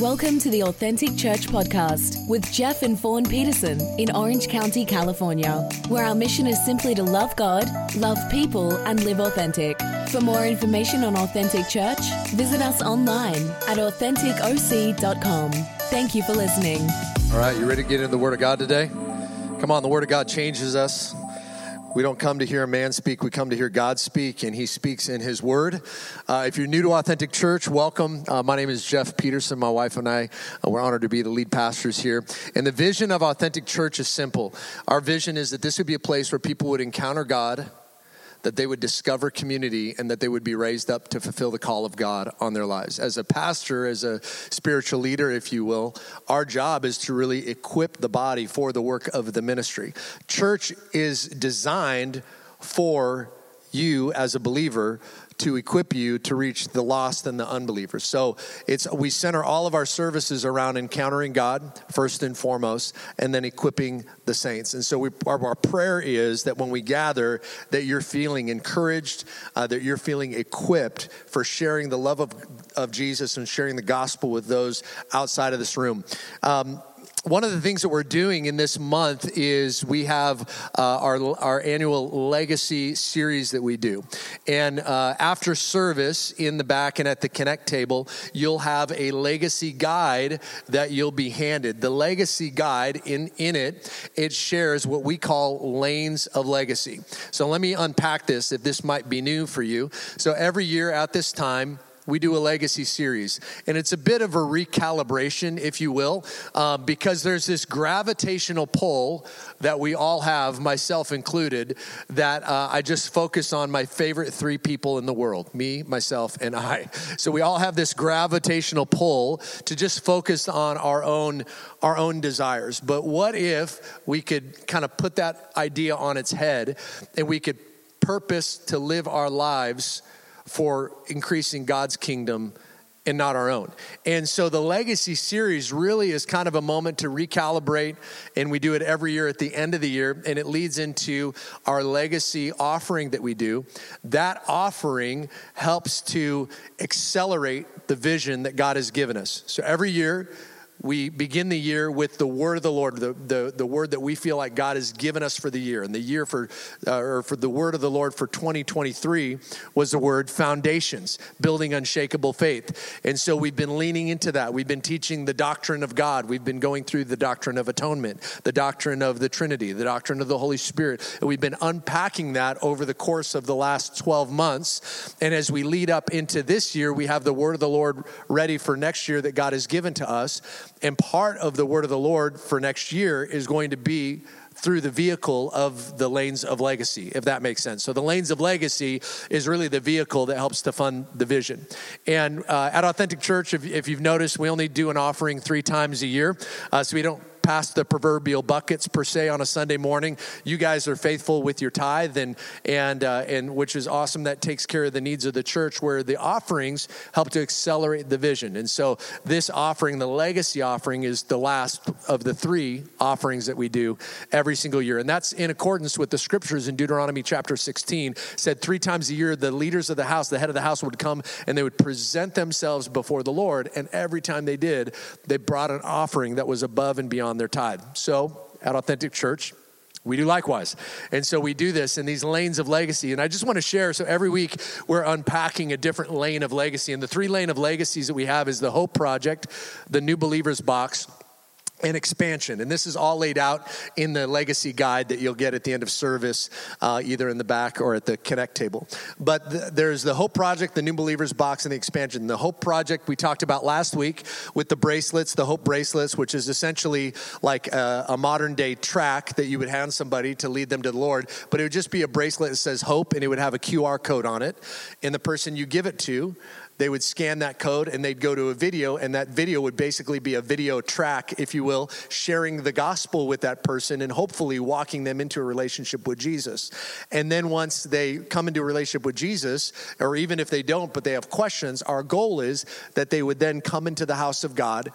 Welcome to the Authentic Church Podcast with Jeff and Fawn Peterson in Orange County, California, where our mission is simply to love God, love people, and live authentic. For more information on Authentic Church, visit us online at AuthenticOC.com. Thank you for listening. All right, you ready to get into the Word of God today? Come on, the Word of God changes us. We don't come to hear a man speak, we come to hear God speak, and He speaks in His Word. Uh, if you're new to Authentic Church, welcome. Uh, my name is Jeff Peterson. My wife and I, uh, we're honored to be the lead pastors here. And the vision of Authentic Church is simple. Our vision is that this would be a place where people would encounter God that they would discover community and that they would be raised up to fulfill the call of God on their lives. As a pastor, as a spiritual leader, if you will, our job is to really equip the body for the work of the ministry. Church is designed for you as a believer to equip you to reach the lost and the unbelievers. So it's we center all of our services around encountering God first and foremost, and then equipping the saints. And so we, our, our prayer is that when we gather, that you're feeling encouraged, uh, that you're feeling equipped for sharing the love of, of Jesus and sharing the gospel with those outside of this room. Um, one of the things that we're doing in this month is we have uh, our, our annual legacy series that we do. And uh, after service in the back and at the Connect table, you'll have a legacy guide that you'll be handed. The legacy guide, in, in it, it shares what we call lanes of legacy. So let me unpack this if this might be new for you. So every year at this time, we do a legacy series. And it's a bit of a recalibration, if you will, uh, because there's this gravitational pull that we all have, myself included, that uh, I just focus on my favorite three people in the world me, myself, and I. So we all have this gravitational pull to just focus on our own, our own desires. But what if we could kind of put that idea on its head and we could purpose to live our lives? For increasing God's kingdom and not our own. And so the legacy series really is kind of a moment to recalibrate, and we do it every year at the end of the year, and it leads into our legacy offering that we do. That offering helps to accelerate the vision that God has given us. So every year, we begin the year with the word of the Lord, the, the, the word that we feel like God has given us for the year. And the year for, uh, or for the word of the Lord for 2023 was the word foundations, building unshakable faith. And so we've been leaning into that. We've been teaching the doctrine of God. We've been going through the doctrine of atonement, the doctrine of the Trinity, the doctrine of the Holy Spirit. And we've been unpacking that over the course of the last 12 months. And as we lead up into this year, we have the word of the Lord ready for next year that God has given to us. And part of the word of the Lord for next year is going to be through the vehicle of the lanes of legacy, if that makes sense. So, the lanes of legacy is really the vehicle that helps to fund the vision. And uh, at Authentic Church, if, if, you've noticed, we only do an offering three times a year. Uh, so, we don't past the proverbial buckets per se on a Sunday morning. You guys are faithful with your tithe, and and uh, and which is awesome. That takes care of the needs of the church, where the offerings help to accelerate the vision. And so this offering, the legacy offering, is the last of the three offerings that we do every single year, and that's in accordance with the scriptures in Deuteronomy chapter 16. Said three times a year, the leaders of the house, the head of the house, would come and they would present themselves before the Lord, and every time they did, they brought an offering that was above and beyond their tithe. So at Authentic Church, we do likewise. And so we do this in these lanes of legacy. And I just want to share so every week we're unpacking a different lane of legacy. And the three lane of legacies that we have is the Hope Project, the New Believers Box, and expansion. And this is all laid out in the legacy guide that you'll get at the end of service, uh, either in the back or at the Connect table. But the, there's the Hope Project, the New Believers box, and the expansion. The Hope Project we talked about last week with the bracelets, the Hope bracelets, which is essentially like a, a modern day tract that you would hand somebody to lead them to the Lord. But it would just be a bracelet that says Hope, and it would have a QR code on it. And the person you give it to, they would scan that code and they'd go to a video, and that video would basically be a video tract, if you will, sharing the gospel with that person and hopefully walking them into a relationship with Jesus. And then once they come into a relationship with Jesus, or even if they don't, but they have questions, our goal is that they would then come into the house of God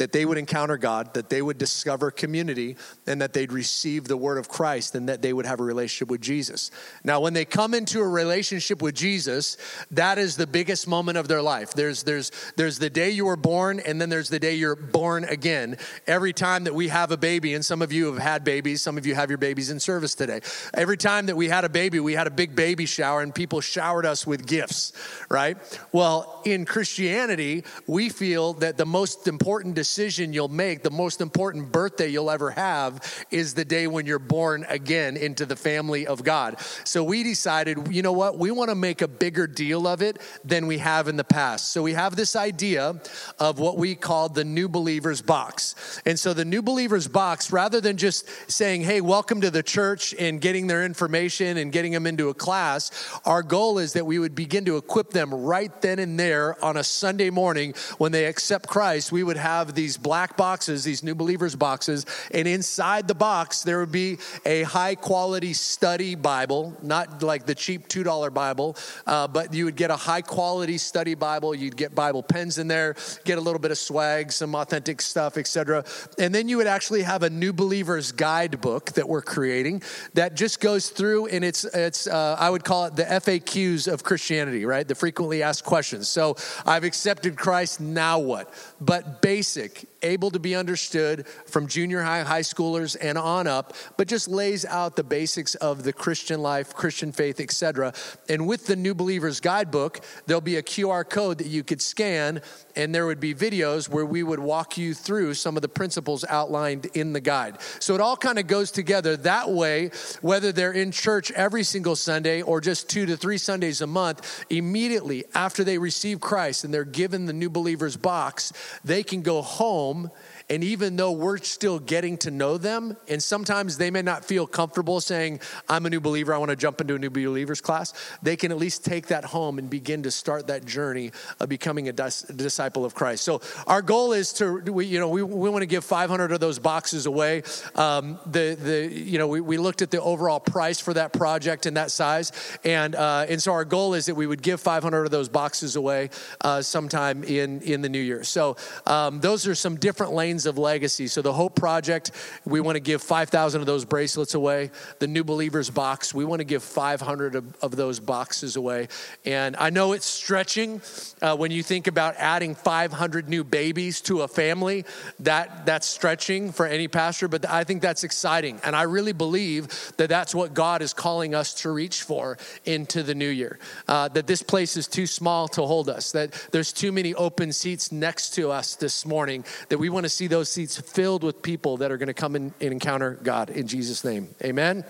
that they would encounter God, that they would discover community, and that they'd receive the word of Christ, and that they would have a relationship with Jesus. Now, when they come into a relationship with Jesus, that is the biggest moment of their life. There's, there's, there's the day you were born, and then there's the day you're born again. Every time that we have a baby, and some of you have had babies, some of you have your babies in service today. Every time that we had a baby, we had a big baby shower, and people showered us with gifts, right? Well, in Christianity, we feel that the most important decision you'll make, the most important birthday you'll ever have, is the day when you're born again into the family of God. So we decided, you know what? We want to make a bigger deal of it than we have in the past. So we have this idea of what we call the New Believers Box. And so the New Believers Box, rather than just saying, hey, welcome to the church and getting their information and getting them into a class, our goal is that we would begin to equip them right then and there on a Sunday morning when they accept Christ. We would have these black boxes, these New Believers boxes, and inside the box, there would be a high quality study Bible, not like the cheap $2 Bible, uh, but you would get a high quality study Bible. You'd get Bible pens in there, get a little bit of swag, some authentic stuff, etc. And then you would actually have a New Believers guidebook that we're creating that just goes through and it's, it's uh, I would call it the FAQs of Christianity, right? The frequently asked questions. So I've accepted Christ, now what? But basic, basic able to be understood from junior high, high schoolers and on up, but just lays out the basics of the Christian life, Christian faith, etc. And with the New Believers Guidebook, there'll be a QR code that you could scan, and there would be videos where we would walk you through some of the principles outlined in the guide. So it all kind of goes together that way, whether they're in church every single Sunday or just two to three Sundays a month, immediately after they receive Christ and they're given the New Believers box, they can go home home and even though we're still getting to know them, and sometimes they may not feel comfortable saying, I'm a new believer, I want to jump into a new believers class, they can at least take that home and begin to start that journey of becoming a dis- disciple of Christ. So our goal is to, we, you know, we, we want to give 500 of those boxes away. Um, the, the, you know, we, we looked at the overall price for that project and that size. And, uh, and so our goal is that we would give 500 of those boxes away uh, sometime in, in the new year. So um, those are some different lanes of legacy. So the Hope Project, we want to give 5,000 of those bracelets away. The New Believers box, we want to give 500 of, of those boxes away. And I know it's stretching uh, when you think about adding 500 new babies to a family. That that's stretching for any pastor, but I think that's exciting. And I really believe that that's what God is calling us to reach for into the new year. Uh, that this place is too small to hold us. That there's too many open seats next to us this morning. That we want to see those seats filled with people that are going to come and encounter God in Jesus' name. Amen.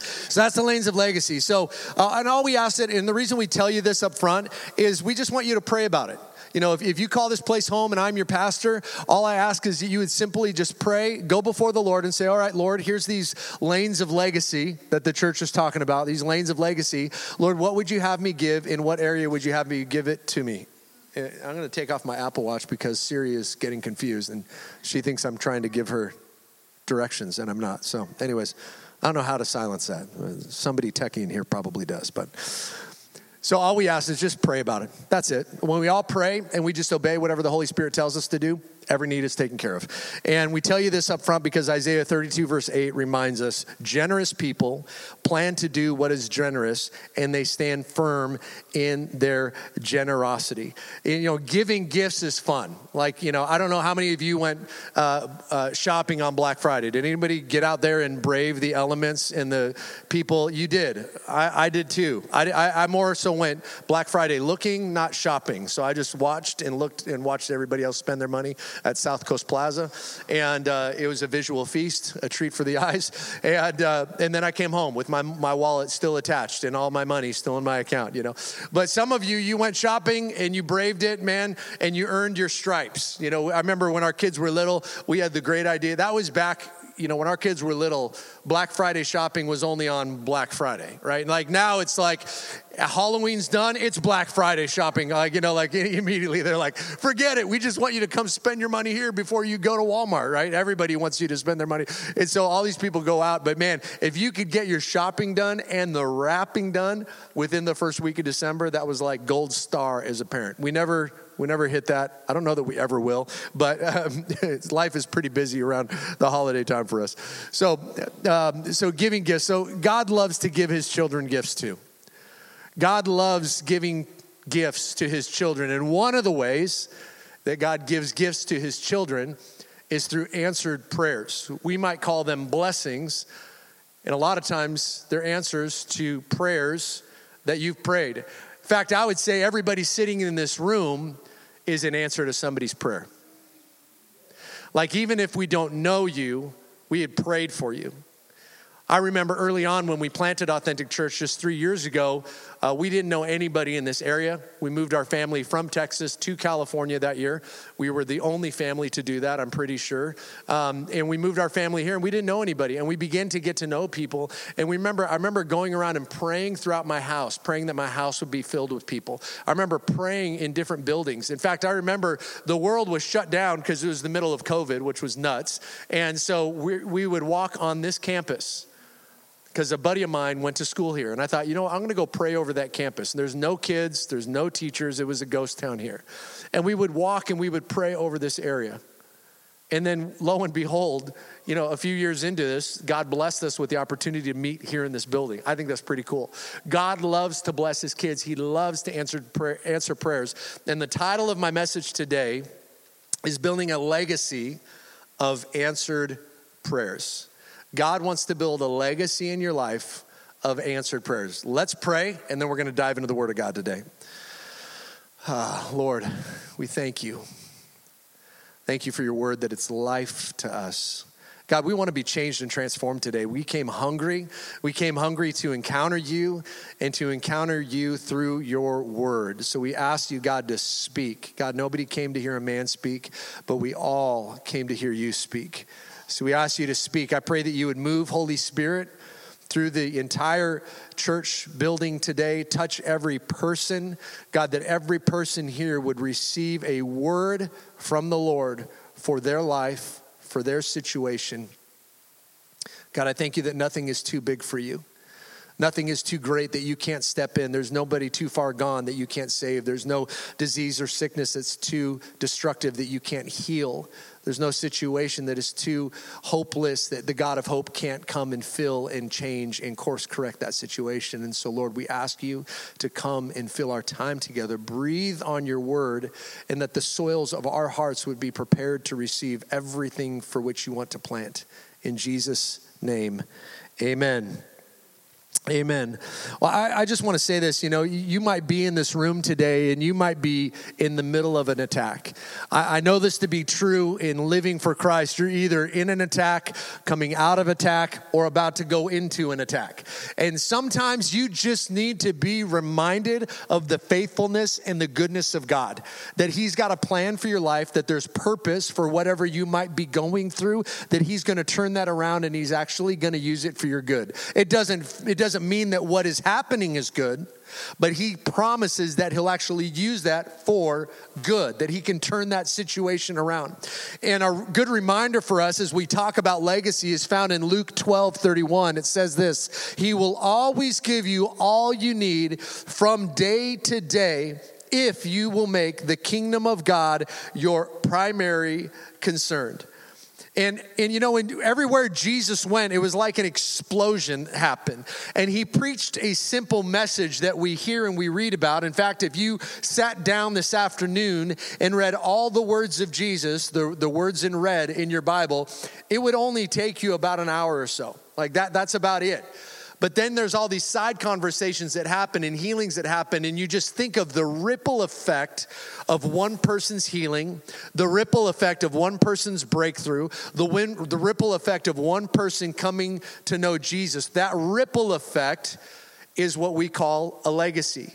So that's the lanes of legacy. So, uh, and all we ask it, and the reason we tell you this up front is we just want you to pray about it. You know, if, if you call this place home and I'm your pastor, all I ask is that you would simply just pray, go before the Lord and say, All right, Lord, here's these lanes of legacy that the church is talking about, these lanes of legacy. Lord, what would you have me give? In what area would you have me give it to me? Uh, I'm going to take off my Apple Watch because Siri is getting confused and she thinks I'm trying to give her directions and I'm not. So, anyways, I don't know how to silence that. Uh, somebody techie in here probably does, but so all we ask is just pray about it. That's it. When we all pray and we just obey whatever the Holy Spirit tells us to do, every need is taken care of. And we tell you this up front because Isaiah 32, verse 8 reminds us generous people plan to do what is generous and they stand firm in their generosity. And, you know, giving gifts is fun. Like, you know, I don't know how many of you went uh, uh, shopping on Black Friday. Did anybody get out there and brave the elements and the people? You did. I, I did too. I, I, I more so went Black Friday looking, not shopping. So I just watched and looked and watched everybody else spend their money at South Coast Plaza, and uh, it was a visual feast, a treat for the eyes. And uh, and then I came home with my my wallet still attached and all my money still in my account, you know. But some of you, you went shopping and you braved it, man, and you earned your stripes. You know, I remember when our kids were little, we had the great idea. That was back you know, when our kids were little, Black Friday shopping was only on Black Friday, right? Like now it's like Halloween's done, it's Black Friday shopping. Like, you know, like immediately they're like, forget it. We just want you to come spend your money here before you go to Walmart, right? Everybody wants you to spend their money. And so all these people go out. But man, if you could get your shopping done and the wrapping done within the first week of December, that was like gold star as a parent. We never We never hit that. I don't know that we ever will, but um, life is pretty busy around the holiday time for us. So, um, so giving gifts. So God loves to give His children gifts too. God loves giving gifts to His children, and one of the ways that God gives gifts to His children is through answered prayers. We might call them blessings, and a lot of times they're answers to prayers that you've prayed. In fact, I would say everybody sitting in this room is an answer to somebody's prayer. Like, even if we don't know you, we had prayed for you. I remember early on when we planted Authentic Church just three years ago, uh, we didn't know anybody in this area. We moved our family from Texas to California that year. We were the only family to do that, I'm pretty sure. Um, and we moved our family here and we didn't know anybody. And we began to get to know people. And we remember, I remember going around and praying throughout my house, praying that my house would be filled with people. I remember praying in different buildings. In fact, I remember the world was shut down because it was the middle of COVID, which was nuts. And so we, we would walk on this campus because a buddy of mine went to school here. And I thought, you know, I'm going to go pray over that campus. And there's no kids, there's no teachers. It was a ghost town here. And we would walk and we would pray over this area. And then lo and behold, you know, a few years into this, God blessed us with the opportunity to meet here in this building. I think that's pretty cool. God loves to bless his kids. He loves to answer, answer prayers. And the title of my message today is building a legacy of answered prayers. God wants to build a legacy in your life of answered prayers. Let's pray, and then we're going to dive into the Word of God today. Ah, Lord, we thank you. Thank you for your word that it's life to us. God, we want to be changed and transformed today. We came hungry. We came hungry to encounter you and to encounter you through your word. So we ask you, God, to speak. God, nobody came to hear a man speak, but we all came to hear you speak. So we ask you to speak. I pray that you would move, Holy Spirit, through the entire church building today. Touch every person. God, that every person here would receive a word from the Lord for their life, for their situation. God, I thank you that nothing is too big for you. Nothing is too great that you can't step in. There's nobody too far gone that you can't save. There's no disease or sickness that's too destructive that you can't heal. There's no situation that is too hopeless that the God of hope can't come and fill and change and course correct that situation. And so, Lord, we ask you to come and fill our time together. Breathe on your word, and that the soils of our hearts would be prepared to receive everything for which you want to plant. In Jesus' name, amen. Amen. Well, I, I just want to say this. You know, you might be in this room today and you might be in the middle of an attack. I, I know this to be true in living for Christ. You're either in an attack, coming out of attack, or about to go into an attack. And sometimes you just need to be reminded of the faithfulness and the goodness of God, that He's got a plan for your life, that there's purpose for whatever you might be going through, that He's going to turn that around and He's actually going to use it for your good. It doesn't, it doesn't doesn't mean that what is happening is good, but he promises that he'll actually use that for good, that he can turn that situation around. And a good reminder for us as we talk about legacy is found in Luke 12 31. It says this He will always give you all you need from day to day if you will make the kingdom of God your primary concern. And, and you know, everywhere Jesus went, it was like an explosion happened. And he preached a simple message that we hear and we read about. In fact, if you sat down this afternoon and read all the words of Jesus, the, the words in red in your Bible, it would only take you about an hour or so. Like that, that's about it. But then there's all these side conversations that happen and healings that happen, and you just think of the ripple effect of one person's healing, the ripple effect of one person's breakthrough, the, win, the ripple effect of one person coming to know Jesus. That ripple effect is what we call a legacy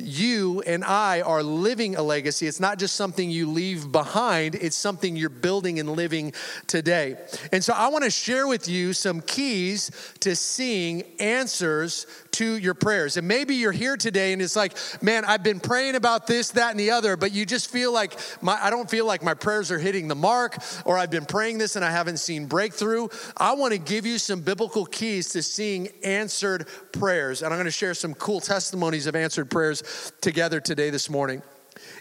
you and I are living a legacy. It's not just something you leave behind, it's something you're building and living today. And so I want to share with you some keys to seeing answers to your prayers. And maybe you're here today and it's like, man, I've been praying about this, that, and the other, but you just feel like my, I don't feel like my prayers are hitting the mark, or I've been praying this and I haven't seen breakthrough. I want to give you some biblical keys to seeing answered prayers. And I'm going to share some cool testimonies of answered prayers together today, this morning.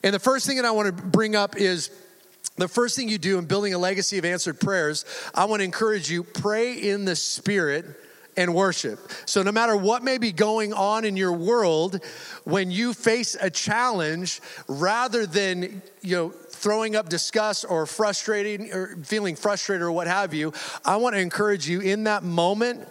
And the first thing that I want to bring up is the first thing you do in building a legacy of answered prayers, I want to encourage you pray in the spirit and worship. So, no matter what may be going on in your world, when you face a challenge, rather than, you know, throwing up disgust or frustrating or feeling frustrated or what have you, I want to encourage you in that moment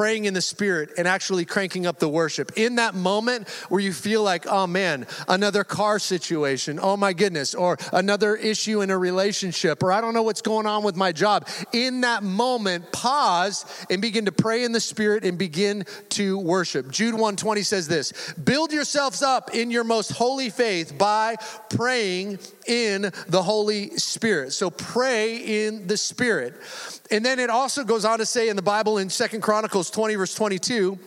praying in the spirit and actually cranking up the worship. In that moment where you feel like, oh man, another car situation, oh my goodness, or another issue in a relationship, or I don't know what's going on with my job. In that moment, pause and begin to pray in the spirit and begin to worship. Jude 120 says this build yourselves up in your most holy faith by praying in the Holy Spirit. So pray in the Spirit. And then it also goes on to say in the Bible in Second Chronicles 20, verse 22,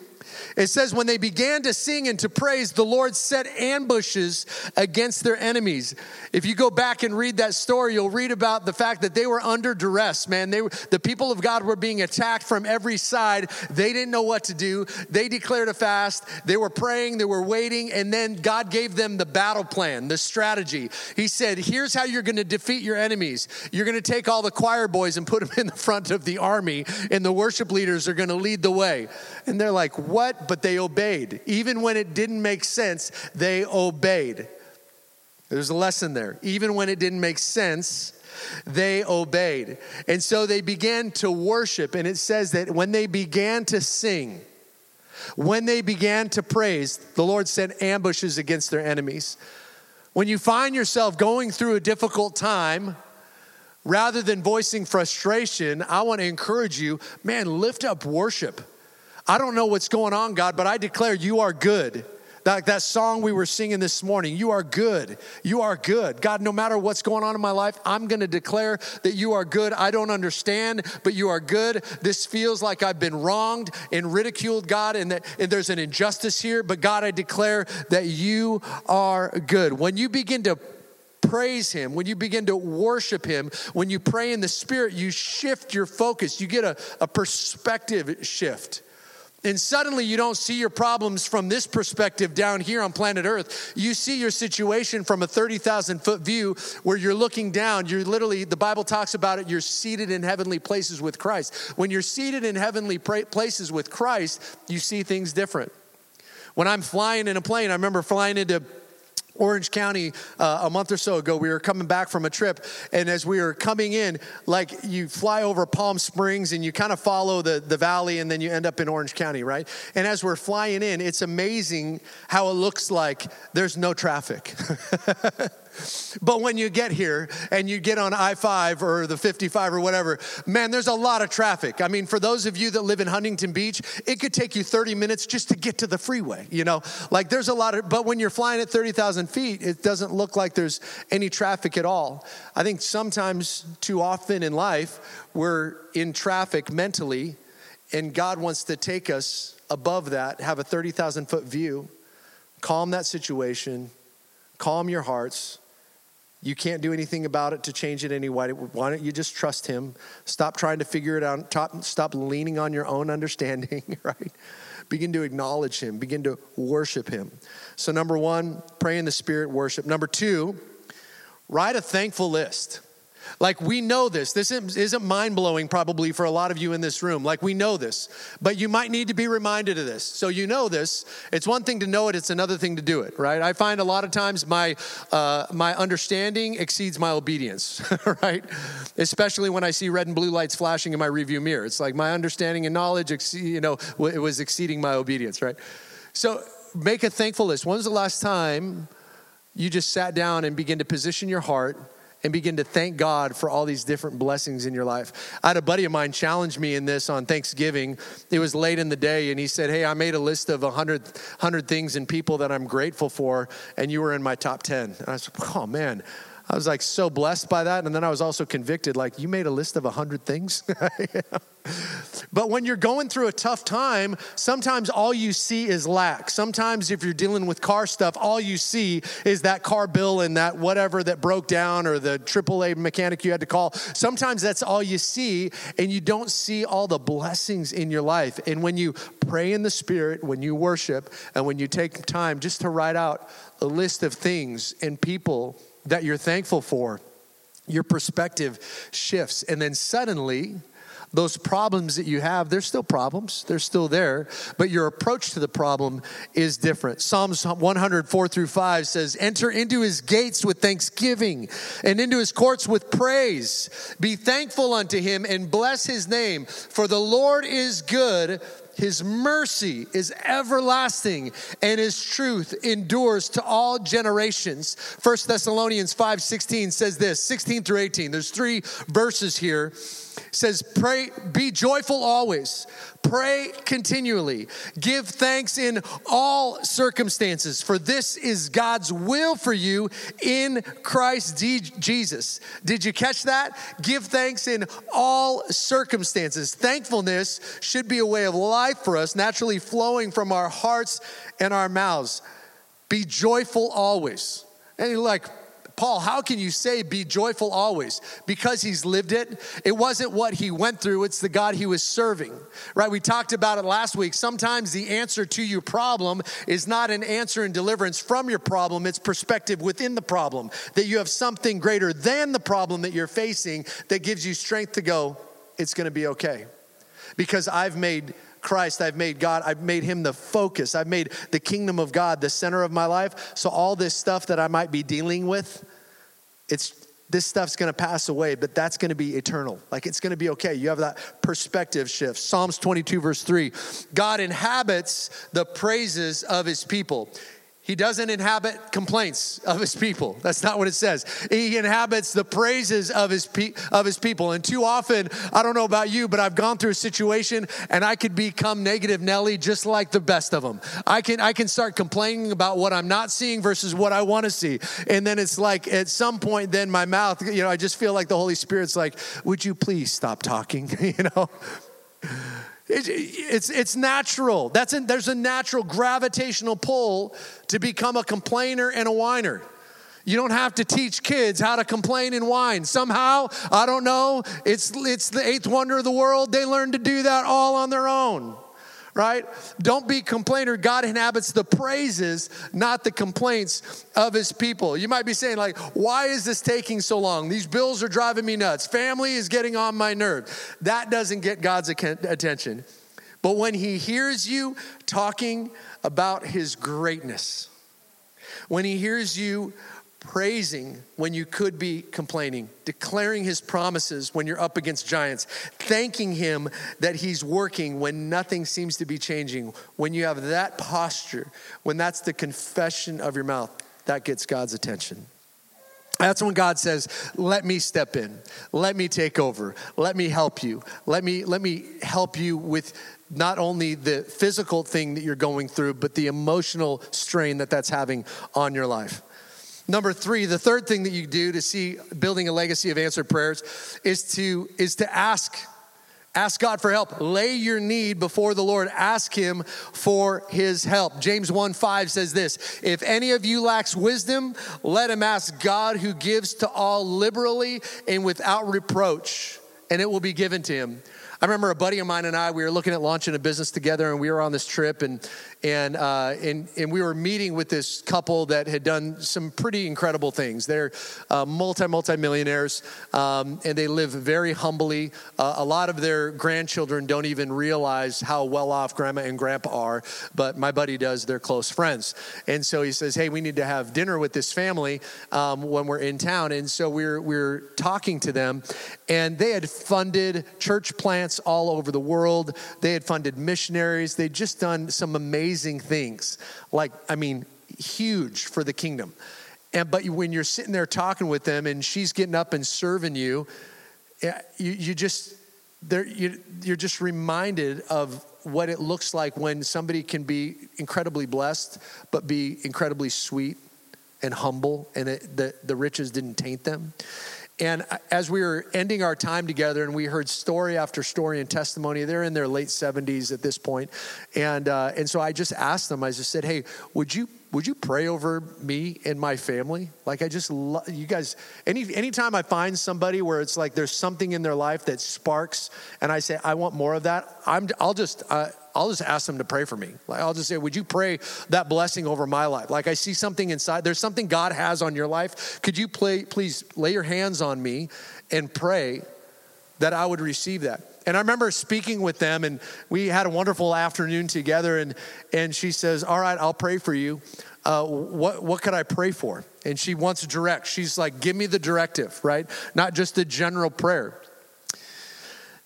it says, when they began to sing and to praise, the Lord set ambushes against their enemies. If you go back and read that story, you'll read about the fact that they were under duress, man. They were, the people of God were being attacked from every side. They didn't know what to do. They declared a fast. They were praying, they were waiting, and then God gave them the battle plan, the strategy. He said, Here's how you're going to defeat your enemies. You're going to take all the choir boys and put them in the front of the army, and the worship leaders are going to lead the way. And they're like, What? but they obeyed. Even when it didn't make sense, they obeyed. There's a lesson there. Even when it didn't make sense, they obeyed. And so they began to worship. And it says that when they began to sing, when they began to praise, the Lord sent ambushes against their enemies. When you find yourself going through a difficult time, rather than voicing frustration, I want to encourage you man, lift up worship. I don't know what's going on, God, but I declare you are good. Like that song we were singing this morning, you are good. You are good. God, no matter what's going on in my life, I'm going to declare that you are good. I don't understand, but you are good. This feels like I've been wronged and ridiculed, God, and that and there's an injustice here, but God, I declare that you are good. When you begin to praise Him, when you begin to worship Him, when you pray in the Spirit, you shift your focus. You get a, a perspective shift. And suddenly you don't see your problems from this perspective down here on planet Earth. You see your situation from a 30,000 foot view where you're looking down. You're literally, the Bible talks about it, you're seated in heavenly places with Christ. When you're seated in heavenly places with Christ, you see things different. When I'm flying in a plane, I remember flying into Orange County uh, a month or so ago. We were coming back from a trip, and as we were coming in, like you fly over Palm Springs and you kind of follow the, the valley, and then you end up in Orange County, right? And as we're flying in, it's amazing how it looks like there's no traffic. But when you get here and you get on I 5 or the 55 or whatever, man, there's a lot of traffic. I mean, for those of you that live in Huntington Beach, it could take you 30 minutes just to get to the freeway, you know? Like there's a lot of, but when you're flying at 30,000 feet, it doesn't look like there's any traffic at all. I think sometimes, too often in life, we're in traffic mentally, and God wants to take us above that, have a 30,000 foot view, calm that situation, calm your hearts you can't do anything about it to change it anyway. Why don't you just trust Him? Stop trying to figure it out. Stop leaning on your own understanding, right? Begin to acknowledge Him, begin to worship Him. So, number one, pray in the Spirit, worship. Number two, write a thankful list. Like, we know this. This isn't mind blowing, probably, for a lot of you in this room. Like, we know this, but you might need to be reminded of this. So, you know this. It's one thing to know it, it's another thing to do it, right? I find a lot of times my, uh, my understanding exceeds my obedience, right? Especially when I see red and blue lights flashing in my review mirror. It's like my understanding and knowledge, you know, it was exceeding my obedience, right? So, make a thankful list. When's the last time you just sat down and began to position your heart? And begin to thank God for all these different blessings in your life. I had a buddy of mine challenge me in this on Thanksgiving. It was late in the day, and he said, Hey, I made a list of 100, 100 things and people that I'm grateful for, and you were in my top 10. And I said, Oh, man. I was like so blessed by that. And then I was also convicted like, you made a list of 100 things? But when you're going through a tough time, sometimes all you see is lack. Sometimes if you're dealing with car stuff, all you see is that car bill and that whatever that broke down or the AAA mechanic you had to call. Sometimes that's all you see, and you don't see all the blessings in your life. And when you pray in the Spirit, when you worship, and when you take time just to write out a list of things and people that you're thankful for, your perspective shifts. And then suddenly, those problems that you have, they're still problems, they're still there, but your approach to the problem is different. Psalms 104 through 5 says, Enter into his gates with thanksgiving and into his courts with praise. Be thankful unto him and bless his name, for the Lord is good his mercy is everlasting and his truth endures to all generations. 1 Thessalonians 5:16 says this, 16 through 18. There's three verses here. Says pray be joyful always. Pray continually. Give thanks in all circumstances, for this is God's will for you in Christ Jesus. Did you catch that? Give thanks in all circumstances. Thankfulness should be a way of life for us, naturally flowing from our hearts and our mouths. Be joyful always. And you're like, Paul, how can you say be joyful always? Because he's lived it. It wasn't what he went through, it's the God he was serving, right? We talked about it last week. Sometimes the answer to your problem is not an answer and deliverance from your problem, it's perspective within the problem. That you have something greater than the problem that you're facing that gives you strength to go, it's gonna be okay. Because I've made Christ, I've made God, I've made him the focus. I've made the kingdom of God the center of my life. So all this stuff that I might be dealing with, it's this stuff's going to pass away, but that's going to be eternal. Like it's going to be okay. You have that perspective shift. Psalms 22 verse 3. God inhabits the praises of his people. He doesn't inhabit complaints of his people. That's not what it says. He inhabits the praises of his pe- of his people. And too often, I don't know about you, but I've gone through a situation and I could become negative Nelly just like the best of them. I can I can start complaining about what I'm not seeing versus what I want to see. And then it's like at some point then my mouth, you know, I just feel like the Holy Spirit's like, "Would you please stop talking?" you know? It's, it's natural. That's in, there's a natural gravitational pull to become a complainer and a whiner. You don't have to teach kids how to complain and whine. Somehow, I don't know, it's, it's the eighth wonder of the world. They learn to do that all on their own right? Don't be complainer. God inhabits the praises, not the complaints of his people. You might be saying, like, why is this taking so long? These bills are driving me nuts. Family is getting on my nerve. That doesn't get God's attention. But when he hears you talking about his greatness, when he hears you praising when you could be complaining, declaring his promises when you're up against giants, thanking him that he's working when nothing seems to be changing. When you have that posture, when that's the confession of your mouth, that gets God's attention. That's when God says, "Let me step in. Let me take over. Let me help you. Let me let me help you with not only the physical thing that you're going through, but the emotional strain that that's having on your life." Number three, the third thing that you do to see building a legacy of answered prayers is to is to ask. Ask God for help. Lay your need before the Lord. Ask Him for His help. James 1 5 says this If any of you lacks wisdom, let him ask God who gives to all liberally and without reproach, and it will be given to him. I remember a buddy of mine and I, we were looking at launching a business together and we were on this trip and, and, uh, and, and we were meeting with this couple that had done some pretty incredible things. They're uh, multi, multi millionaires um, and they live very humbly. Uh, a lot of their grandchildren don't even realize how well off grandma and grandpa are, but my buddy does. They're close friends. And so he says, Hey, we need to have dinner with this family um, when we're in town. And so we're, we're talking to them and they had funded church plants all over the world. They had funded missionaries. They'd just done some amazing things, like, I mean, huge for the kingdom. And, but when you're sitting there talking with them and she's getting up and serving you, eh, you, you just, there you, you're just reminded of what it looks like when somebody can be incredibly blessed, but be incredibly sweet and humble, and it, the, the riches didn't taint them. And as we were ending our time together, and we heard story after story and testimony, they're in their late 70s at this point. And, uh, and so I just asked them, I just said, hey, would you would you pray over me and my family? Like I just love you guys. Any anytime I find somebody where it's like there's something in their life that sparks, and I say I want more of that, I'm I'll just uh, I'll just ask them to pray for me. Like I'll just say, would you pray that blessing over my life? Like I see something inside. There's something God has on your life. Could you play, please lay your hands on me and pray that I would receive that? And I remember speaking with them, and we had a wonderful afternoon together. And, and she says, All right, I'll pray for you. Uh, what, what could I pray for? And she wants direct. She's like, Give me the directive, right? Not just a general prayer.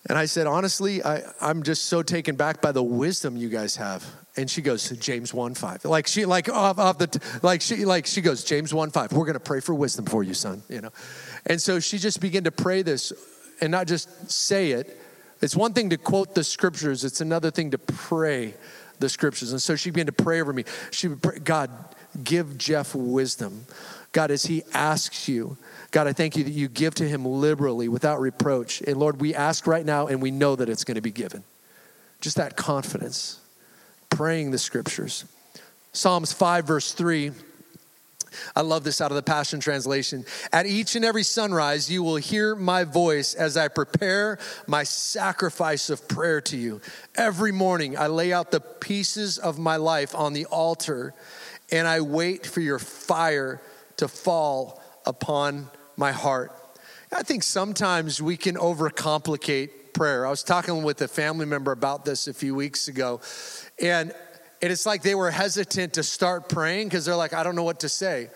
And I said, Honestly, I, I'm just so taken back by the wisdom you guys have. And she goes, James 1 5. Like she, like off, off the, like she, like she goes, James 1 5. We're going to pray for wisdom for you, son, you know. And so she just began to pray this and not just say it it's one thing to quote the scriptures, it's another thing to pray the scriptures. And so she began to pray over me. She would pray, God, give Jeff wisdom. God, as he asks you, God, I thank you that you give to him liberally without reproach. And Lord, we ask right now and we know that it's going to be given. Just that confidence, praying the scriptures. Psalms 5, verse 3 I love this out of the Passion Translation. At each and every sunrise, you will hear my voice as I prepare my sacrifice of prayer to you. Every morning, I lay out the pieces of my life on the altar and I wait for your fire to fall upon my heart. I think sometimes we can overcomplicate prayer. I was talking with a family member about this a few weeks ago, and it's like they were hesitant to start praying because they're like, I don't know what to say.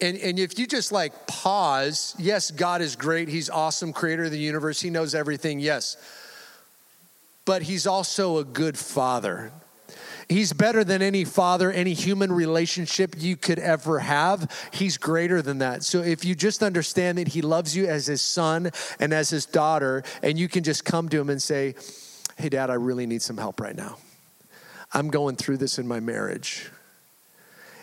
And, and if you just like pause, yes, God is great. He's awesome, creator of the universe. He knows everything, yes. But He's also a good father. He's better than any father, any human relationship you could ever have. He's greater than that. So if you just understand that He loves you as His son and as His daughter, and you can just come to Him and say, Hey, Dad, I really need some help right now. I'm going through this in my marriage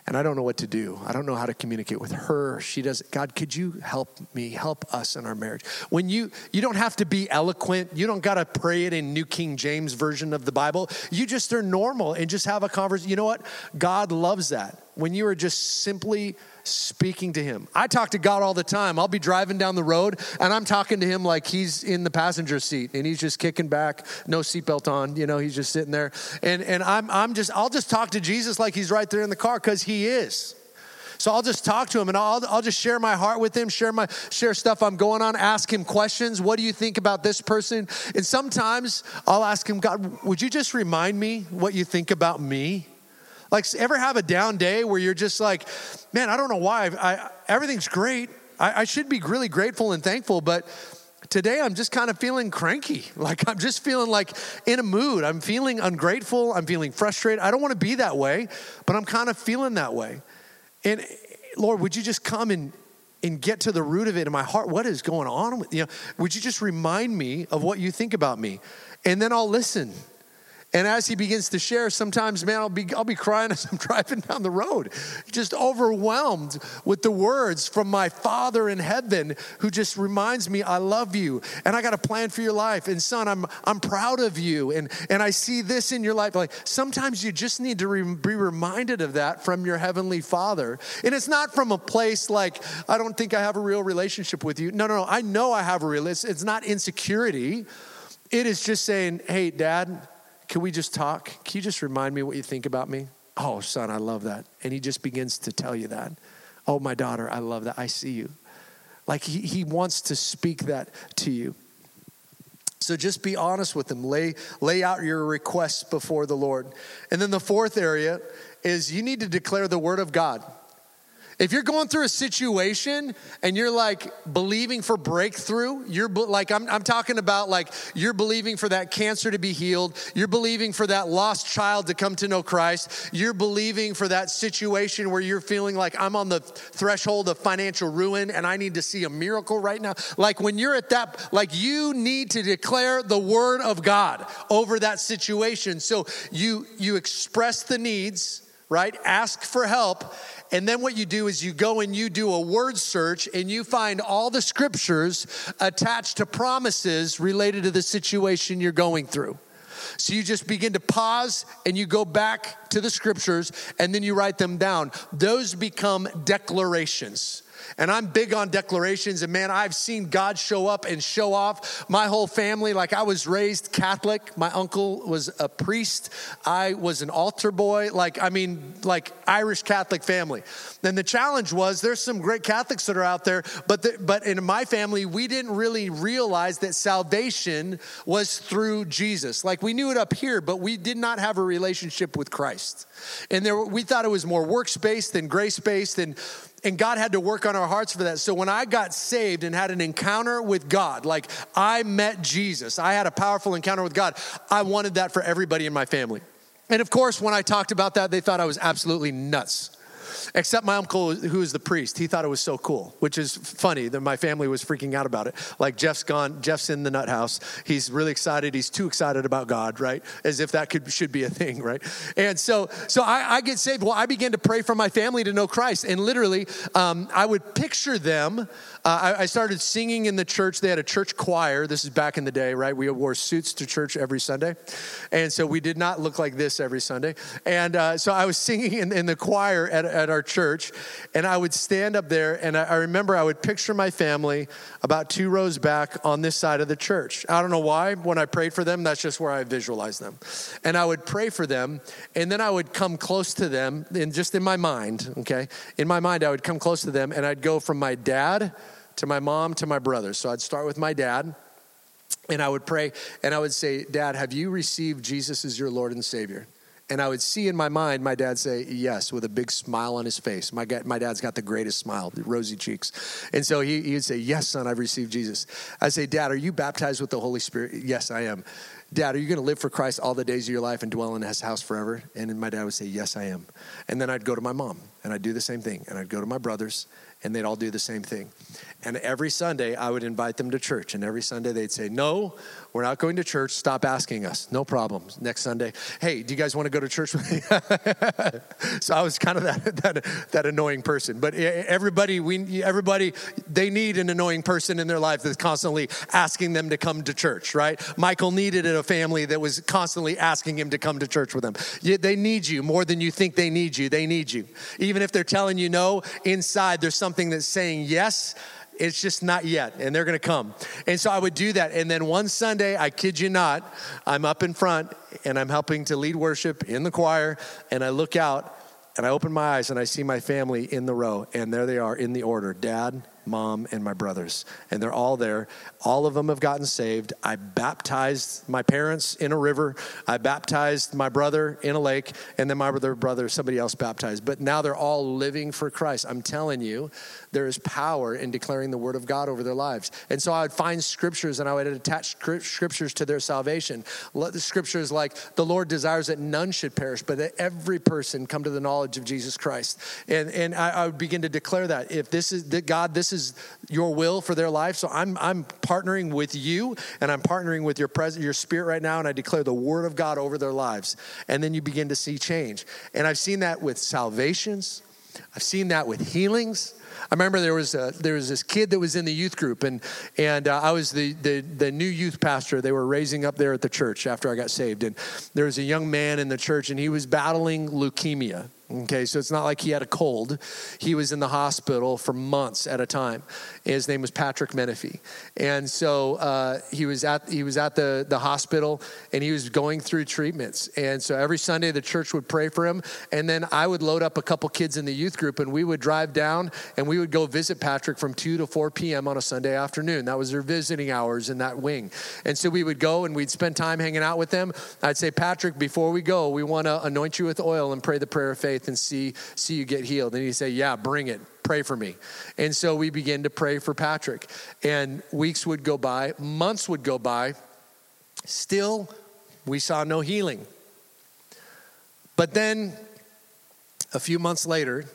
and I don't know what to do. I don't know how to communicate with her. She does. God, could you help me, help us in our marriage? When you you don't have to be eloquent. You don't got to pray it in New King James version of the Bible. You just are normal and just have a conversation. You know what? God loves that. When you are just simply speaking to him. I talk to God all the time. I'll be driving down the road and I'm talking to him like he's in the passenger seat and he's just kicking back, no seatbelt on, you know, he's just sitting there. And and I'm I'm just I'll just talk to Jesus like he's right there in the car cuz he is. So I'll just talk to him and I'll, I'll just share my heart with him, share my share stuff I'm going on, ask him questions. What do you think about this person? And sometimes I'll ask him, God, would you just remind me what you think about me? Like, ever have a down day where you're just like, man, I don't know why. I, everything's great. I, I should be really grateful and thankful, but today I'm just kind of feeling cranky. Like, I'm just feeling like in a mood. I'm feeling ungrateful. I'm feeling frustrated. I don't want to be that way, but I'm kind of feeling that way. And Lord, would you just come and and get to the root of it in my heart. What is going on with you know? Would you just remind me of what you think about me, and then I'll listen. And as he begins to share, sometimes, man, I'll be, I'll be crying as I'm driving down the road, just overwhelmed with the words from my Father in heaven who just reminds me, I love you and I got a plan for your life. And son, I'm, I'm proud of you. And, and I see this in your life. Like sometimes you just need to re- be reminded of that from your Heavenly Father. And it's not from a place like, I don't think I have a real relationship with you. No, no, no. I know I have a real, it's, it's not insecurity. It is just saying, hey, dad, can we just talk? Can you just remind me what you think about me? Oh, son, I love that. And he just begins to tell you that. Oh, my daughter, I love that. I see you. Like he, he wants to speak that to you. So just be honest with him. Lay, lay out your requests before the Lord. And then the fourth area is you need to declare the word of God. If you're going through a situation and you're like believing for breakthrough, you're like, I'm, I'm talking about like you're believing for that cancer to be healed, you're believing for that lost child to come to know Christ, you're believing for that situation where you're feeling like I'm on the threshold of financial ruin and I need to see a miracle right now. Like when you're at that, like you need to declare the word of God over that situation. So you you express the needs right? Ask for help. And then what you do is you go and you do a word search and you find all the scriptures attached to promises related to the situation you're going through. So you just begin to pause and you go back to the scriptures and then you write them down. Those become declarations. And I'm big on declarations. And man, I've seen God show up and show off. My whole family, like I was raised Catholic. My uncle was a priest. I was an altar boy. Like, I mean, like Irish Catholic family. And the challenge was there's some great Catholics that are out there, but, the, but in my family, we didn't really realize that salvation was through Jesus. Like we knew it up here, but we did not have a relationship with Christ. And there, we thought it was more works based than grace based. And and God had to work on our hearts for that. So when I got saved and had an encounter with God, like I met Jesus, I had a powerful encounter with God, I wanted that for everybody in my family. And of course, when I talked about that, they thought I was absolutely nuts. Except my uncle, who is the priest, he thought it was so cool, which is funny that my family was freaking out about it. Like Jeff's gone, Jeff's in the nut house. He's really excited. He's too excited about God, right? As if that could should be a thing, right? And so, so I, I get saved. Well, I began to pray for my family to know Christ, and literally, um, I would picture them uh, I, I, started singing in the church. They had a church choir. This is back in the day, right? We wore suits to church every Sunday. And so we did not look like this every Sunday. And uh, so I was singing in, in the choir at, at, our church. And I would stand up there. And I, I remember I would picture my family about two rows back on this side of the church. I don't know why. When I prayed for them, that's just where I visualized them. And I would pray for them. And then I would come close to them, and just in my mind, okay? In my mind, I would come close to them and I'd go from my dad to my mom, to my brother. So I'd start with my dad, and I would pray, and I would say, Dad, have you received Jesus as your Lord and Savior? And I would see in my mind my dad say yes with a big smile on his face. My, my dad's got the greatest smile, rosy cheeks. And so he, he would say, Yes, son, I've received Jesus. I say, Dad, are you baptized with the Holy Spirit? Yes, I am. Dad, are you going to live for Christ all the days of your life and dwell in his house forever? And my dad would say, Yes, I am. And then I'd go to my mom and I'd do the same thing. And I'd go to my brothers and they'd all do the same thing. And every Sunday, I would invite them to church. And every Sunday, they'd say, No, we're not going to church. Stop asking us. No problem. Next Sunday, hey, do you guys want to go to church with me? so I was kind of that, that, that annoying person. But everybody, we, everybody, they need an annoying person in their life that's constantly asking them to come to church, right? Michael needed a family that was constantly asking him to come to church with them. They need you more than you think they need you. They need you. Even if they're telling you no, inside there's something that's saying yes it's just not yet, and they're gonna come. And so I would do that. And then one Sunday, I kid you not, I'm up in front and I'm helping to lead worship in the choir, and I look out and I open my eyes and I see my family in the row, and there they are in the order dad, mom, and my brothers. And they're all there. All of them have gotten saved. I baptized my parents in a river. I baptized my brother in a lake. And then my other brother, somebody else baptized. But now they're all living for Christ. I'm telling you, there is power in declaring the word of God over their lives. And so I would find scriptures and I would attach scriptures to their salvation. The scriptures like the Lord desires that none should perish, but that every person come to the knowledge of Jesus Christ. And, and I, I would begin to declare that if this is that God, this is your will for their life. So I'm, I'm partnering with you and I'm partnering with your present, your spirit right now. And I declare the word of God over their lives. And then you begin to see change. And I've seen that with salvations. I've seen that with healings. I remember there was a, there was this kid that was in the youth group, and and uh, I was the, the the new youth pastor they were raising up there at the church after I got saved, and there was a young man in the church, and he was battling leukemia. Okay, so it's not like he had a cold. He was in the hospital for months at a time. His name was Patrick Menifee, and so uh, he was at he was at the the hospital and he was going through treatments. And so every Sunday the church would pray for him, and then I would load up a couple kids in the youth group, and we would drive down and we would go visit Patrick from two to four p.m. on a Sunday afternoon. That was their visiting hours in that wing, and so we would go and we'd spend time hanging out with them. I'd say, Patrick, before we go, we want to anoint you with oil and pray the prayer of faith and see, see you get healed. And he'd say, Yeah, bring it. Pray for me. And so we began to pray for Patrick. And weeks would go by, months would go by. Still, we saw no healing. But then a few months later,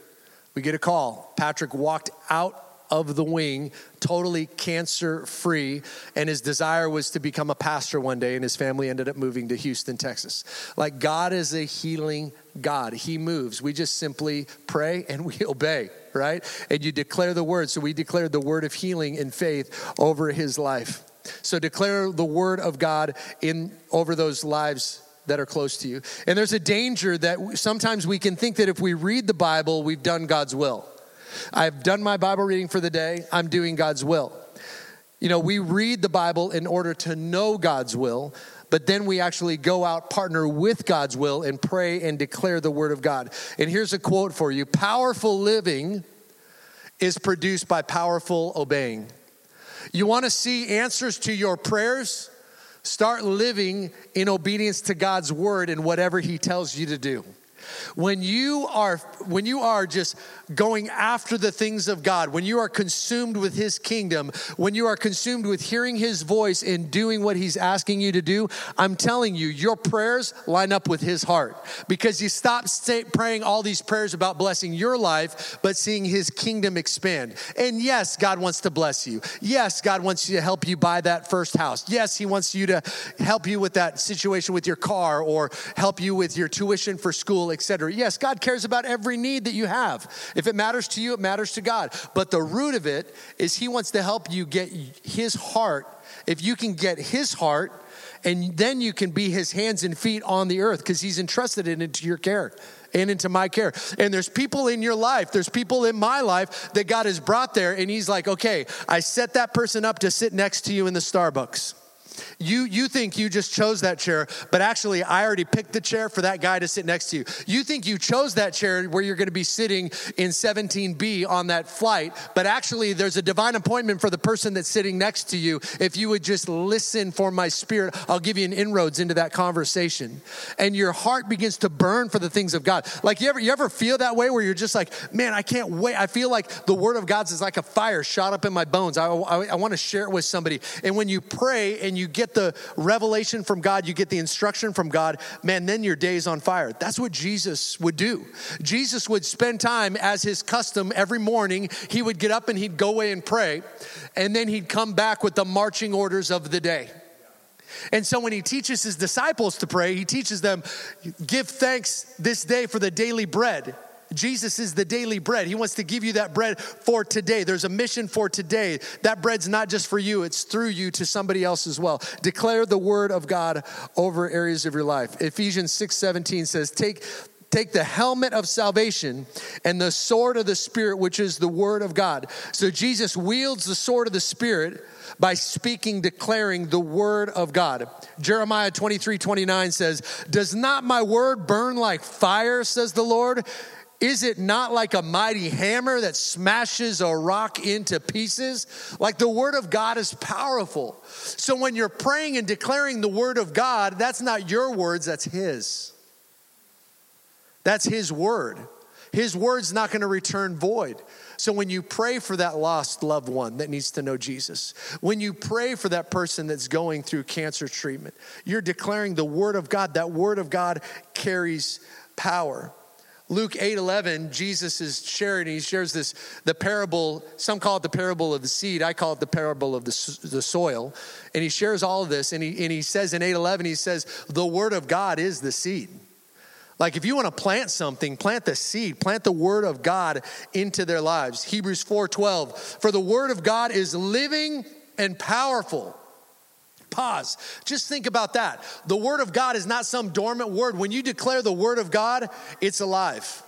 we get a call. Patrick walked out of the wing, totally cancer free. And his desire was to become a pastor one day, and his family ended up moving to Houston, Texas. Like, God is a healing God. He moves. We just simply pray and we obey, right? And you declare the word. So we declared the word of healing in faith over his life. So declare the word of God in over those lives that are close to you. And there's a danger that sometimes we can think that if we read the Bible, we've done God's will. I've done my Bible reading for the day, I'm doing God's will. You know, we read the Bible in order to know God's will, but then we actually go out, partner with God's will, and pray and declare the Word of God. And here's a quote for you Powerful living is produced by powerful obeying. You want to see answers to your prayers? Start living in obedience to God's Word and whatever He tells you to do. When you are when you are just going after the things of God, when you are consumed with his kingdom, when you are consumed with hearing his voice and doing what he's asking you to do, I'm telling you, your prayers line up with his heart because you stop praying all these prayers about blessing your life, but seeing his kingdom expand. And yes, God wants to bless you. Yes, God wants you to help you buy that first house. Yes, he wants you to help you with that situation with your car or help you with your tuition for school, etc. Yes, God cares about every need that you have. If it matters to you, it matters to God. But the root of it is He wants to help you get His heart. If you can get His heart, and then you can be His hands and feet on the earth because He's entrusted it into your care and into my care. And there's people in your life, there's people in my life that God has brought there, and He's like, okay, I set that person up to sit next to you in the Starbucks. You, you think you just chose that chair, but actually, I already picked the chair for that guy to sit next to you. You think you chose that chair where you're going to be sitting in 17B on that flight, but actually, there's a divine appointment for the person that's sitting next to you. If you would just listen for my spirit, I'll give you an inroads into that conversation. And your heart begins to burn for the things of God. Like, you ever, you ever feel that way where you're just like, man, I can't wait. I feel like the word of God's is like a fire shot up in my bones. I, I, I want to share it with somebody. And when you pray and you get the revelation from God, you get the instruction from God, man, then your day's on fire. That's what Jesus would do. Jesus would spend time as his custom every morning. He would get up and he'd go away and pray, and then he'd come back with the marching orders of the day. And so when he teaches his disciples to pray, he teaches them, give thanks this day for the daily bread. Jesus is the daily bread. He wants to give you that bread for today. There's a mission for today. That bread's not just for you, it's through you to somebody else as well. Declare the word of God over areas of your life. Ephesians 6 17 says, Take take the helmet of salvation and the sword of the Spirit, which is the Word of God. So Jesus wields the sword of the Spirit by speaking, declaring the Word of God. Jeremiah 23 29 says, Does not my word burn like fire, says the Lord? Is it not like a mighty hammer that smashes a rock into pieces? Like the word of God is powerful. So when you're praying and declaring the word of God, that's not your words, that's His. That's His word. His word's not going to return void. So when you pray for that lost loved one that needs to know Jesus, when you pray for that person that's going through cancer treatment, you're declaring the word of God. That word of God carries power. Luke 8 11, Jesus is sharing, he shares this, the parable, some call it the parable of the seed, I call it the parable of the, the soil. And he shares all of this, and he, and he says in 8 11, he says, the word of God is the seed. Like if you want to plant something, plant the seed, plant the word of God into their lives. Hebrews 4 12, for the word of God is living and powerful Pause. Just think about that. The Word of God is not some dormant word. When you declare the Word of God, it's alive.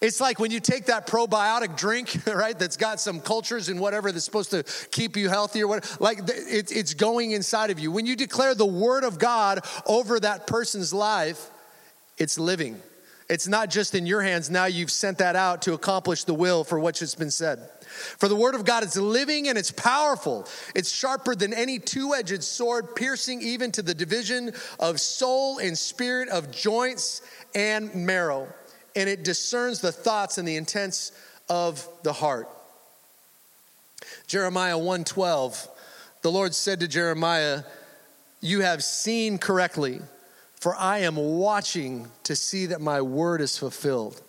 It's like when you take that probiotic drink, right, that's got some cultures and whatever that's supposed to keep you healthy or what. like it's going inside of you. When you declare the Word of God over that person's life, it's living. It's not just in your hands. Now you've sent that out to accomplish the will for what has been said. For the word of God is living and it's powerful. It's sharper than any two edged sword, piercing even to the division of soul and spirit, of joints and marrow. And it discerns the thoughts and the intents of the heart. Jeremiah 1:12 The Lord said to Jeremiah, "You have seen correctly, for I am watching to see that my word is fulfilled."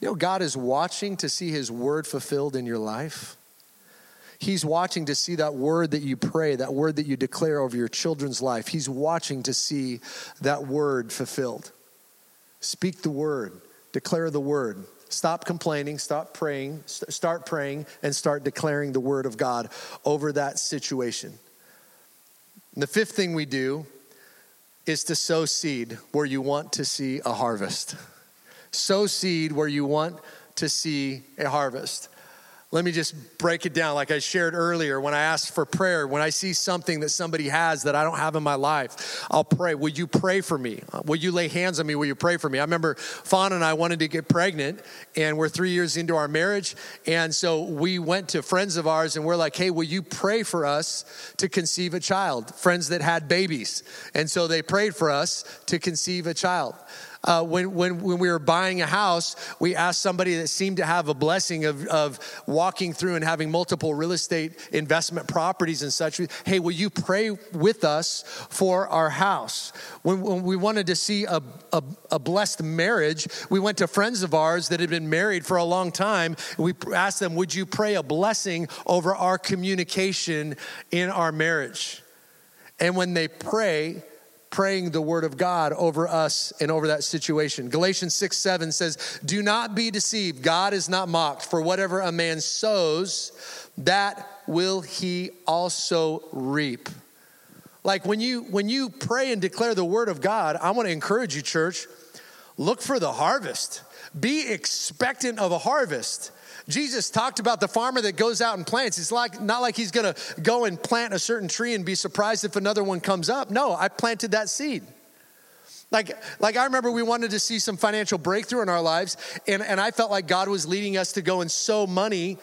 You know, God is watching to see His word fulfilled in your life. He's watching to see that word that you pray, that word that you declare over your children's life. He's watching to see that word fulfilled. Speak the word, declare the word. Stop complaining, stop praying, st- start praying, and start declaring the word of God over that situation. And the fifth thing we do is to sow seed where you want to see a harvest. Sow seed where you want to see a harvest. Let me just break it down. Like I shared earlier, when I ask for prayer, when I see something that somebody has that I don't have in my life, I'll pray. Will you pray for me? Uh, will you lay hands on me? Will you pray for me? I remember Fawn and I wanted to get pregnant, and we're three years into our marriage. And so we went to friends of ours and we're like, hey, will you pray for us to conceive a child? Friends that had babies. And so they prayed for us to conceive a child uh, when, when, when we were buying a house, we asked somebody that seemed to have a blessing of, of walking through and having multiple real estate investment properties and such. Hey, will you pray with us for our house? When, when we wanted to see a, a, a blessed marriage, we went to friends of ours that had been married for a long time. we asked them, Would you pray a blessing over our communication in our marriage? And when they pray, praying the word of God over us and over that situation. Galatians 6 7 says, Do not be deceived. God is not mocked. For whatever a man sows, that will he also reap. Like when you when you pray and declare the word of God, I want to encourage you, church, look for the harvest. Be expectant of a harvest. Jesus talked about the farmer that goes out and plants. It's like not like he's going to go and plant a certain tree and be surprised if another one comes up. No, I planted that seed. Like, like I remember we wanted to see some financial breakthrough in our lives, and, and I felt like God was leading us to go and sow money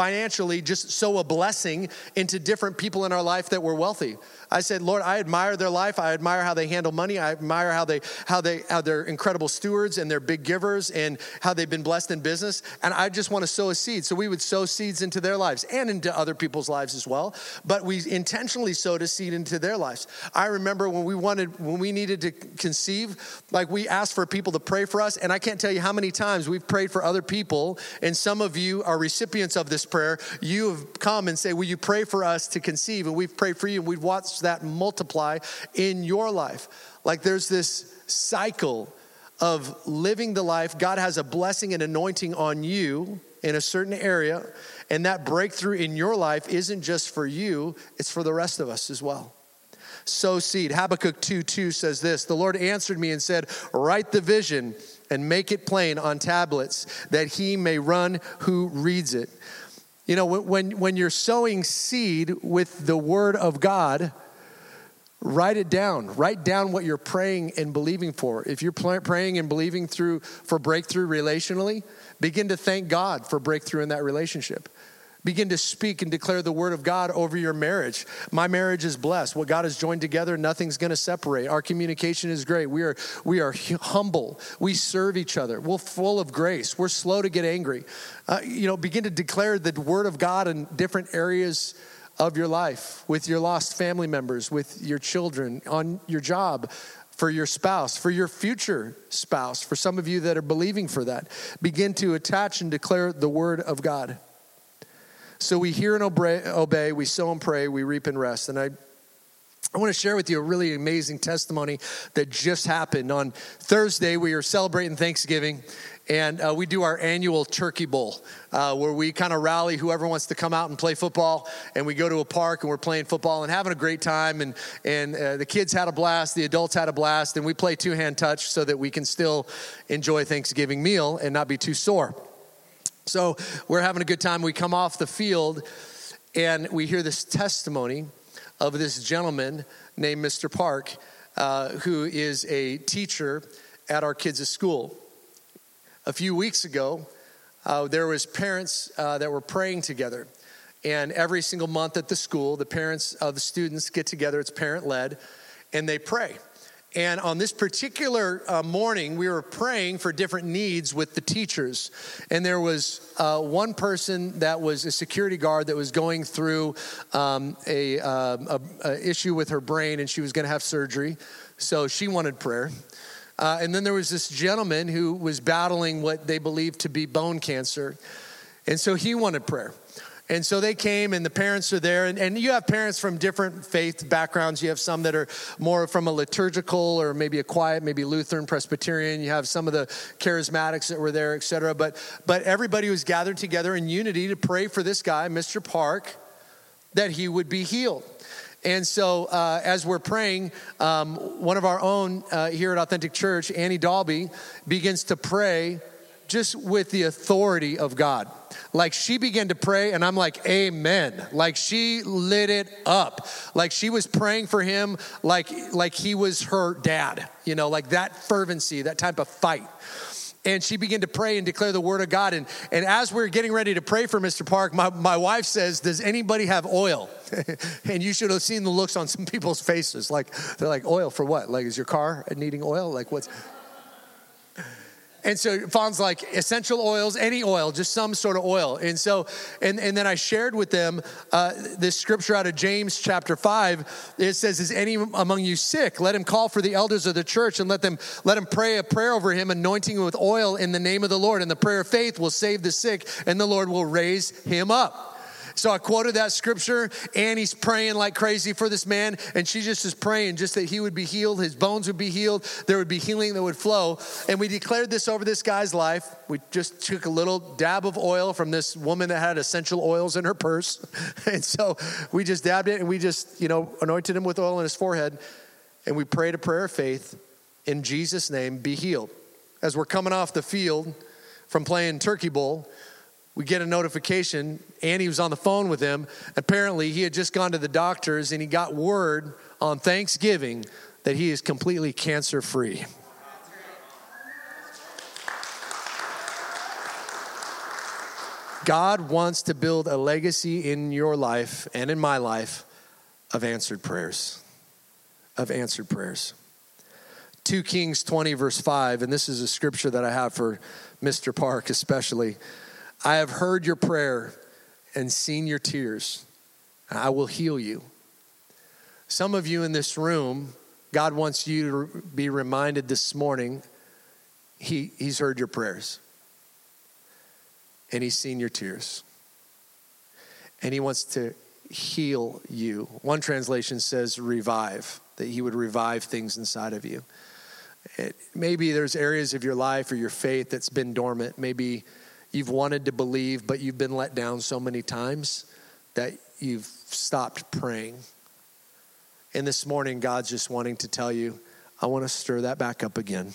financially, just sow a blessing into different people in our life that were wealthy. I said, Lord, I admire their life. I admire how they handle money. I admire how they how they how they're incredible stewards and they're big givers and how they've been blessed in business. And I just want to sow a seed. So we would sow seeds into their lives and into other people's lives as well. But we intentionally sowed a seed into their lives. I remember when we wanted when we needed to conceive, like we asked for people to pray for us. And I can't tell you how many times we've prayed for other people, and some of you are recipients of this prayer. You have come and say, Will you pray for us to conceive? And we've prayed for you, and we've watched that multiply in your life. Like there's this cycle of living the life. God has a blessing and anointing on you in a certain area, and that breakthrough in your life isn't just for you, it's for the rest of us as well. Sow seed. Habakkuk 2 2 says this The Lord answered me and said, Write the vision and make it plain on tablets that he may run who reads it. You know, when, when you're sowing seed with the word of God, write it down. Write down what you're praying and believing for. If you're praying and believing through for breakthrough relationally begin to thank god for breakthrough in that relationship begin to speak and declare the word of god over your marriage. My marriage is blessed. What god has joined together nothing's going to separate. Our communication is great. We are we are humble. We serve each other. We're full of grace. We're slow to get angry. Uh, you know begin to declare the word of god in different areas of your life, with your lost family members, with your children, on your job, for your spouse, for your future spouse, for some of you that are believing for that. Begin to attach and declare the word of God. So we hear and obey, we sow and pray, we reap and rest. And I I want to share with you a really amazing testimony that just happened. On Thursday, we are celebrating Thanksgiving, and uh, we do our annual turkey bowl uh, where we kind of rally whoever wants to come out and play football and we go to a park and we're playing football and having a great time and, and uh, the kids had a blast the adults had a blast and we play two-hand touch so that we can still enjoy thanksgiving meal and not be too sore so we're having a good time we come off the field and we hear this testimony of this gentleman named mr park uh, who is a teacher at our kids' school a few weeks ago, uh, there was parents uh, that were praying together. And every single month at the school, the parents of the students get together, it's parent led, and they pray. And on this particular uh, morning, we were praying for different needs with the teachers. And there was uh, one person that was a security guard that was going through um, a, uh, a, a issue with her brain, and she was going to have surgery. So she wanted prayer. Uh, and then there was this gentleman who was battling what they believed to be bone cancer. And so he wanted prayer. And so they came, and the parents are there. And, and you have parents from different faith backgrounds. You have some that are more from a liturgical or maybe a quiet, maybe Lutheran, Presbyterian. You have some of the charismatics that were there, et cetera. But, but everybody was gathered together in unity to pray for this guy, Mr. Park, that he would be healed. And so, uh, as we're praying, um, one of our own uh, here at Authentic Church, Annie Dalby, begins to pray just with the authority of God. Like she began to pray, and I'm like, Amen. Like she lit it up. Like she was praying for him like, like he was her dad, you know, like that fervency, that type of fight and she began to pray and declare the word of God. And, and as we are getting ready to pray for Mr. Park, my, my wife says, Does anybody have oil? and you should have seen the looks on some people's faces. Like, they're like, Oil for what? Like, is your car needing oil? Like, what's. And so Fawn's like essential oils, any oil, just some sort of oil. And so, and, and then I shared with them uh, this scripture out of James chapter five. It says, "Is any among you sick? Let him call for the elders of the church and let them let him pray a prayer over him, anointing him with oil in the name of the Lord. And the prayer of faith will save the sick, and the Lord will raise him up." So I quoted that scripture. Annie's praying like crazy for this man, and she just is praying just that he would be healed, his bones would be healed, there would be healing that would flow. And we declared this over this guy's life. We just took a little dab of oil from this woman that had essential oils in her purse. And so we just dabbed it and we just, you know, anointed him with oil on his forehead. And we prayed a prayer of faith in Jesus' name, be healed. As we're coming off the field from playing Turkey Bowl, we get a notification. Annie was on the phone with him. Apparently, he had just gone to the doctors and he got word on Thanksgiving that he is completely cancer free. God wants to build a legacy in your life and in my life of answered prayers. Of answered prayers. 2 Kings 20, verse 5, and this is a scripture that I have for Mr. Park especially. I have heard your prayer and seen your tears. I will heal you. Some of you in this room, God wants you to be reminded this morning he, He's heard your prayers and He's seen your tears. And He wants to heal you. One translation says revive, that He would revive things inside of you. It, maybe there's areas of your life or your faith that's been dormant. Maybe you've wanted to believe, but you've been let down so many times that you've stopped praying. And this morning, God's just wanting to tell you, I want to stir that back up again.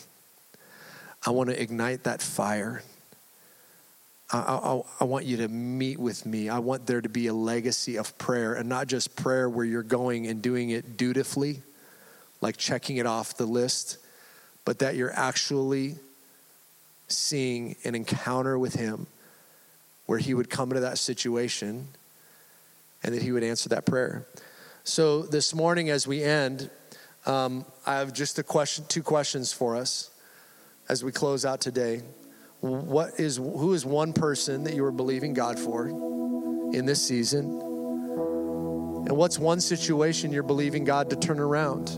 I want to ignite that fire. I, I, I, want you to meet with me. I want there to be a legacy of prayer and not just prayer where you're going and doing it dutifully, like checking it off the list, but that you're actually seeing an encounter with Him where He would come into that situation and that He would answer that prayer. So this morning, as we end, um, I have just a question, two questions for us as we close out today. What is who is one person that you are believing God for in this season? And what's one situation you're believing God to turn around?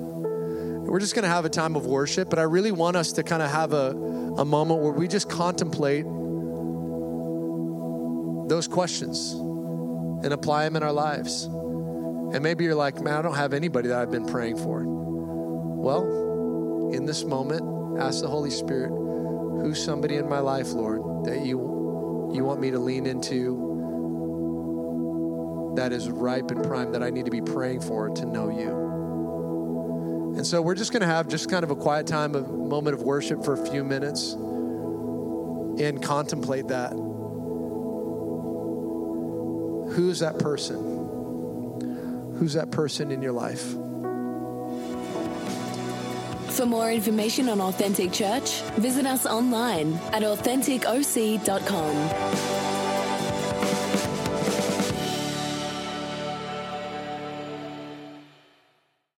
We're just going to have a time of worship, but I really want us to kind of have a, a moment where we just contemplate those questions and apply them in our lives. And maybe you're like, man, I don't have anybody that I've been praying for. Well, in this moment, ask the Holy Spirit, who's somebody in my life, Lord, that you, you want me to lean into that is ripe and prime that I need to be praying for to know you. And so we're just going to have just kind of a quiet time, a moment of worship for a few minutes and contemplate that. Who's that person? Who's that person in your life? For more information on Authentic Church, visit us online at AuthenticOC.com.